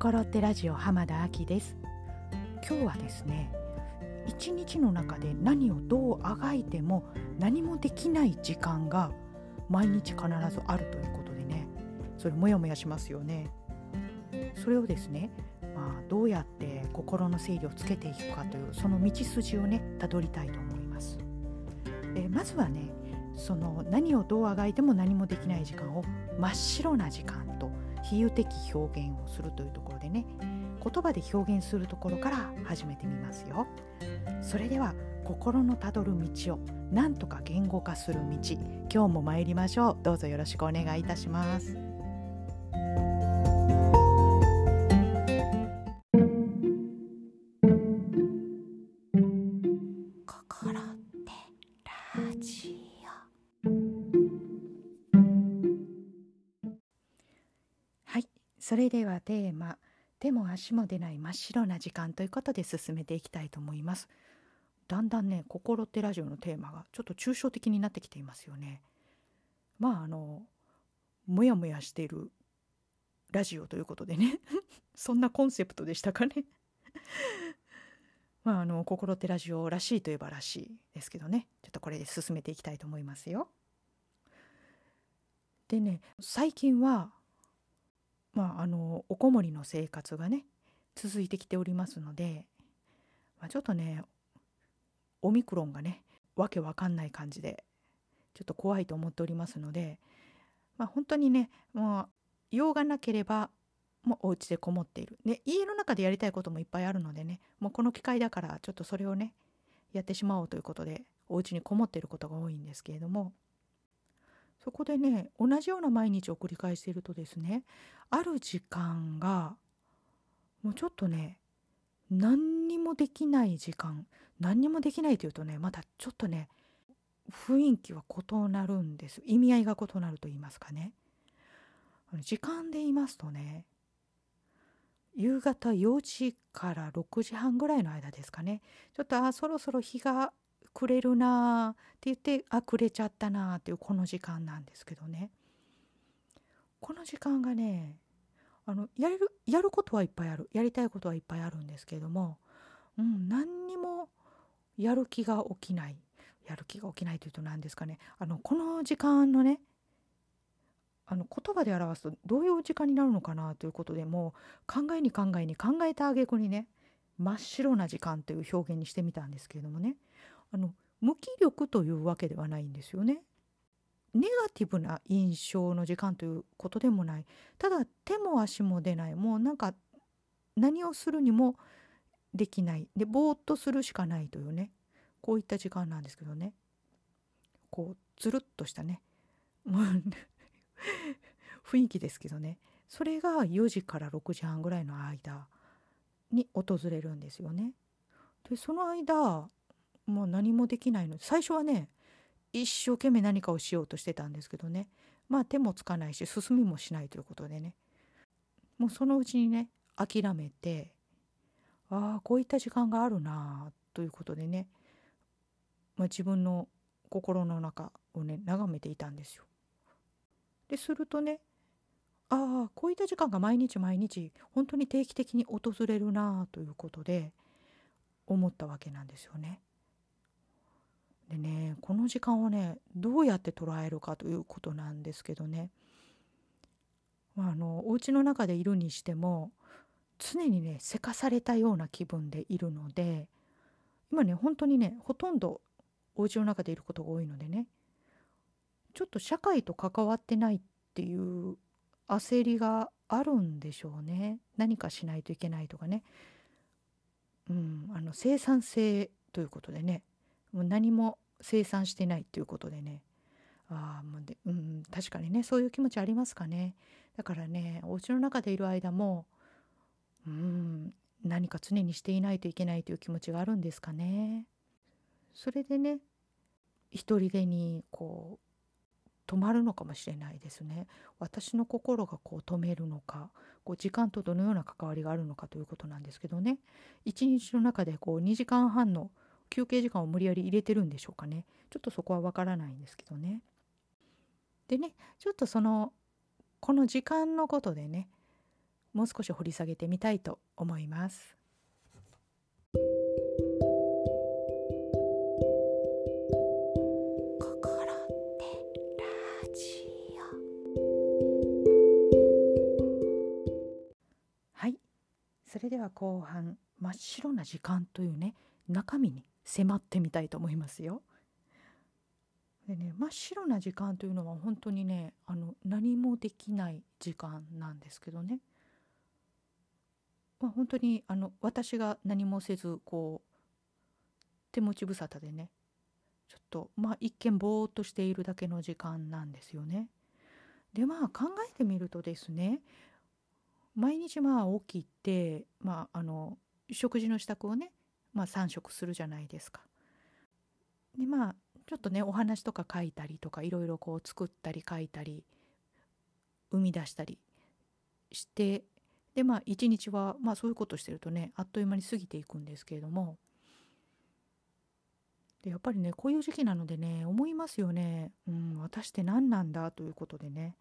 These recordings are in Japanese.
心ってラジオ浜田亜希です今日はですね一日の中で何をどうあがいても何もできない時間が毎日必ずあるということでねそれモヤモヤしますよねそれをですねまあ、どうやって心の整理をつけていくかというその道筋をねたどりたいと思います。えまずはねその何をどうあがいても何もできない時間を真っ白な時間と比喩的表現をするというところでね言葉で表現するところから始めてみますよ。それでは心のたどる道を何とか言語化する道今日も参りましょうどうぞよろしくお願いいたします。それではテーマ手も足も出ない真っ白な時間ということで進めていきたいと思います。だんだんね心ってラジオのテーマがちょっと抽象的になってきていますよね。まああのモヤモヤしているラジオということでね。そんなコンセプトでしたかね。まああの心ってラジオらしいといえばらしいですけどね。ちょっとこれで進めていきたいと思いますよ。でね最近はまあ、あのおこもりの生活がね続いてきておりますので、まあ、ちょっとねオミクロンがねわけわかんない感じでちょっと怖いと思っておりますので、まあ、本当にねもう用がなければもうお家でこもっている、ね、家の中でやりたいこともいっぱいあるのでねもうこの機会だからちょっとそれをねやってしまおうということでお家にこもっていることが多いんですけれどもそこでね同じような毎日を繰り返しているとですねある時間がもうちょっとね何にもできない時間何にもできないというとねまたちょっとね雰囲気は異なるんです。意味合いが異なると言いますかね。時間で言いますとね夕方4時から6時半ぐらいの間ですかね。ちょっとあそろそろ日が暮れるなって言ってあ暮れちゃったなっていうこの時間なんですけどね。この時間がねあのやるやることはいっぱいある。やりたいことはいっぱいあるんですけれども、うん、何にもやる気が起きない。やる気が起きないというと何ですかね。あのこの時間のねあの言葉で表すとどういう時間になるのかなということでもう考えに考えに考えた挙句にね真っ白な時間という表現にしてみたんですけれどもね。あの無気力というわけではないんですよね。ネガティブな印象の時間ということでもない。ただ手も足も出ない。もうなんか何をするにもできない。でぼーっとするしかないというね。こういった時間なんですけどね。こうつるっとしたね。雰囲気ですけどね。それが4時から6時半ぐらいの間に訪れるんですよね。でその間もう何もできないの最初はね一生懸命何かをしようとしてたんですけどねまあ手もつかないし進みもしないということでねもうそのうちにね諦めてああこういった時間があるなということでね、まあ、自分の心の中をね眺めていたんですよ。でするとねああこういった時間が毎日毎日本当に定期的に訪れるなということで思ったわけなんですよね。でねこの時間をねどうやって捉えるかということなんですけどね、まあ、あのお家の中でいるにしても常にねせかされたような気分でいるので今ね本当にねほとんどお家の中でいることが多いのでねちょっと社会と関わってないっていう焦りがあるんでしょうね。何かしないといけないとかね、うん、あの生産性ということでねもう何も生産してないっていうことでね。あもうで、うん、確かにねそういう気持ちありますかね。だからねお家の中でいる間もうん何か常にしていないといけないという気持ちがあるんですかね。それでね一人でにこう止まるのかもしれないですね。私の心がこう止めるのかこう時間とどのような関わりがあるのかということなんですけどね。一日の中でこう2時間半の休憩時間を無理やり入れてるんでしょうかね。ちょっとそこはわからないんですけどね。でねちょっとそのこの時間のことでねもう少し掘り下げてみたいと思います。はい。それでは後半真っ白な時間というね中身に迫ってみたいと思いますよ。でね真っ白な時間というのは本当にねあの何もできない時間なんですけどね、まあ、本当にあの私が何もせずこう手持ち無沙汰でねちょっとまあ一見ぼーっとしているだけの時間なんですよね。でまあ考えてみるとですね毎日まあ起きて、まあ、あの食事の支度をね、まあ、3食するじゃないですか。でまあちょっとねお話とか書いたりとかいろいろこう作ったり書いたり生み出したりしてでまあ一日はまあそういうことしてるとねあっという間に過ぎていくんですけれども。でやっぱりねこういう時期なのでね思いますよね、うん、私って何なんだということでね。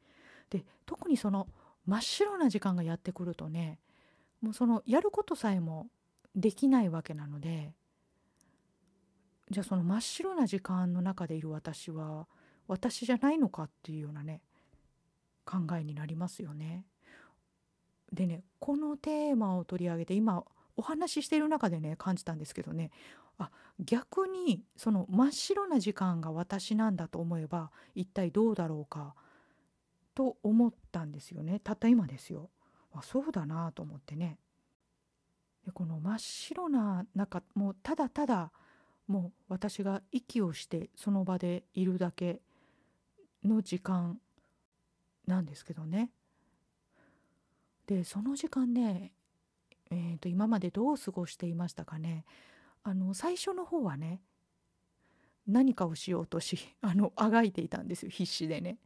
で特にその真っ白な時間がやってくるとねもうそのやることさえもできないわけなのでじゃあその真っ白な時間の中でいる私は私じゃないのかっていうようなね考えになりますよね。でねこのテーマを取り上げて今お話ししている中でね感じたんですけどねあ逆にその真っ白な時間が私なんだと思えば一体どうだろうかと思ったんですよねたった今ですよ。あそうだなと思ってね。この真っ白な中もうただただもう私が息をしてその場でいるだけの時間なんですけどね。でその時間ね、えー、と今までどう過ごしていましたかねあの最初の方はね何かをしようとし あのあがいていたんですよ必死でね。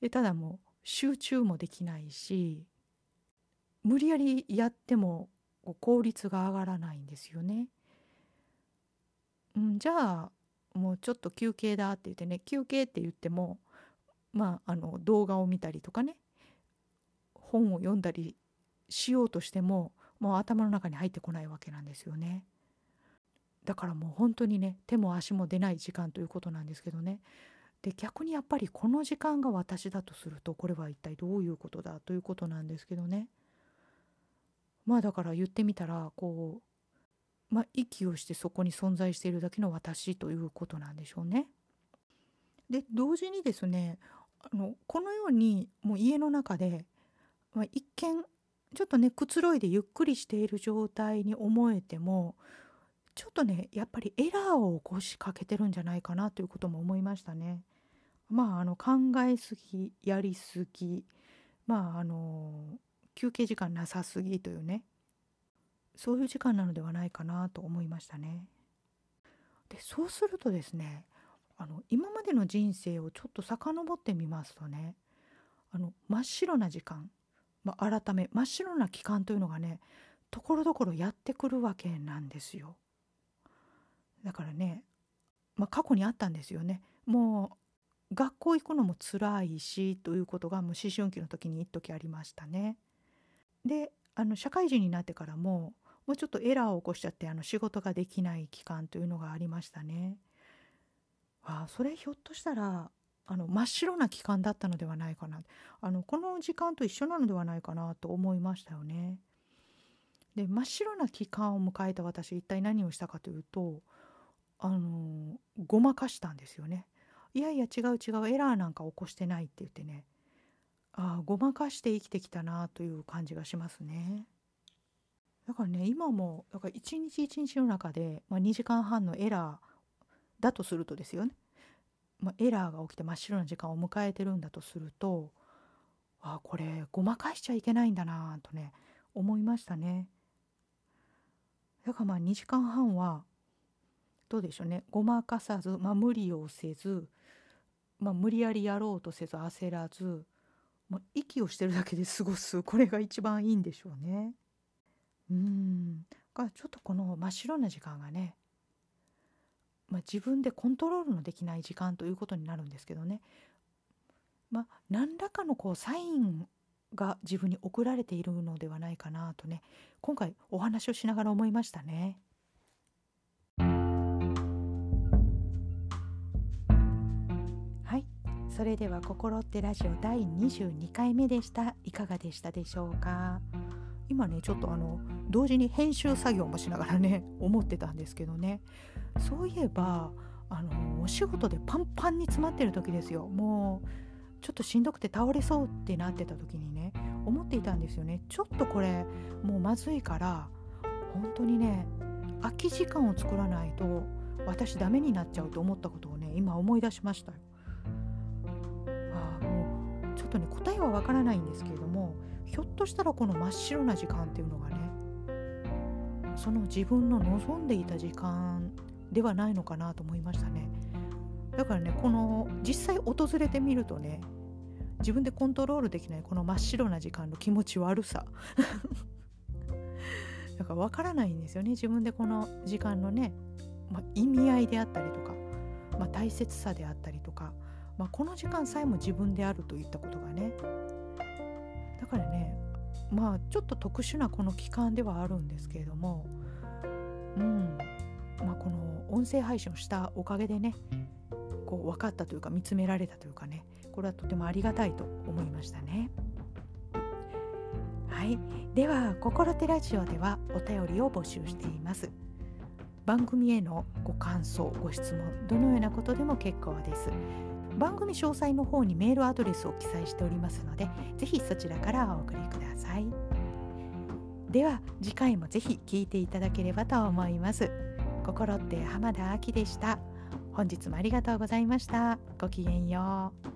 でただもう集中もできないし無理やりやっても効率が上がらないんですよね。うん、じゃあもうちょっと休憩だって言ってね休憩って言ってもまああの動画を見たりとかね本を読んだりしようとしてももう頭の中に入ってこないわけなんですよね。だからもう本当にね手も足も出ない時間ということなんですけどねで逆にやっぱりこの時間が私だとするとこれは一体どういうことだということなんですけどねまあだから言ってみたらこうまあ、息をしてそこに存在しているだけの私ということなんでしょうね。で同時にですねあのこのようにもう家の中で、まあ、一見ちょっとねくつろいでゆっくりしている状態に思えてもちょっとねやっぱりエラーを起こしかけてるんじゃないかなということも思いましたね。まああの考えすぎやりすぎまああの休憩時間なさすぎというねそういう時間なのではないかなと思いましたね。でそうするとですねあの今までの人生をちょっと遡ってみますとねあの真っ白な時間、まあ、改め真っ白な期間というのがねところどころやってくるわけなんですよ。だからね、まあ、過去にあったんですよね。もう学校行くのも辛いしということがもう思春期の時に一時ありましたね。であの社会人になってからももうちょっとエラーを起こしちゃってあの仕事ができない期間というのがありましたね。あそれひょっとしたらあの真っ白な期間だったのではないかなあのこの時間と一緒なのではないかなと思いましたよね。で真っ白な期間を迎えた私一体何をしたかというとあのごまかしたんですよね。いやいや違う違うエラーなんか起こしてないって言ってねああごまかして生きてきたなという感じがしますね。だからね今もだから一日一日の中で、まあ、2時間半のエラーだとするとですよね、まあ、エラーが起きて真っ白な時間を迎えてるんだとするとあこれごまかしちゃいけないんだなとね思いましたね。だからまあ2時間半はどうでしょうねごまかさず、まあ、無理をせず、まあ、無理やりやろうとせず焦らず、まあ、息をしてるだけで過ごすこれが一番いいんでしょうね。うんがちょっとこの真っ白な時間がね、まあ、自分でコントロールのできない時間ということになるんですけどねまあ何らかのこうサインが自分に送られているのではないかなとね今回お話をしながら思いましたね。それでは「心ってラジオ」第22回目でした。いかがでしたでしょうか？今ねちょっとあの同時に編集作業もしながらね思ってたんですけどね。そういえばあのお仕事でパンパンに詰まってる時ですよ。もうちょっとしんどくて倒れそうってなってた時にね思っていたんですよね。ちょっとこれもうまずいから本当にね空き時間を作らないと私ダメになっちゃうと思ったことをね今思い出しましたよ。とね答えはわからないんですけれどもひょっとしたらこの真っ白な時間っていうのがねその自分の望んでいた時間ではないのかなと思いましたね。だからねこの実際訪れてみるとね自分でコントロールできないこの真っ白な時間の気持ち悪さ だから分からないんですよね自分でこの時間のね、まあ、意味合いであったりとか、まあ、大切さであったりとか、まあ、この時間さえも自分であるといったことがねだからねまあちょっと特殊なこの期間ではあるんですけれどもうんまあこの音声配信をしたおかげでねこう分かったというか見つめられたというかねこれはとてもありがたいと思いましたね。はい、では「心手ラジオ」ではお便りを募集しています。番組へのご感想ご質問どのようなことでも結構です。番組詳細の方にメールアドレスを記載しておりますのでぜひそちらからお送りください。では次回もぜひ聴いていただければと思います。心って浜田亜希でした。本日もありがとうございました。ごきげんよう。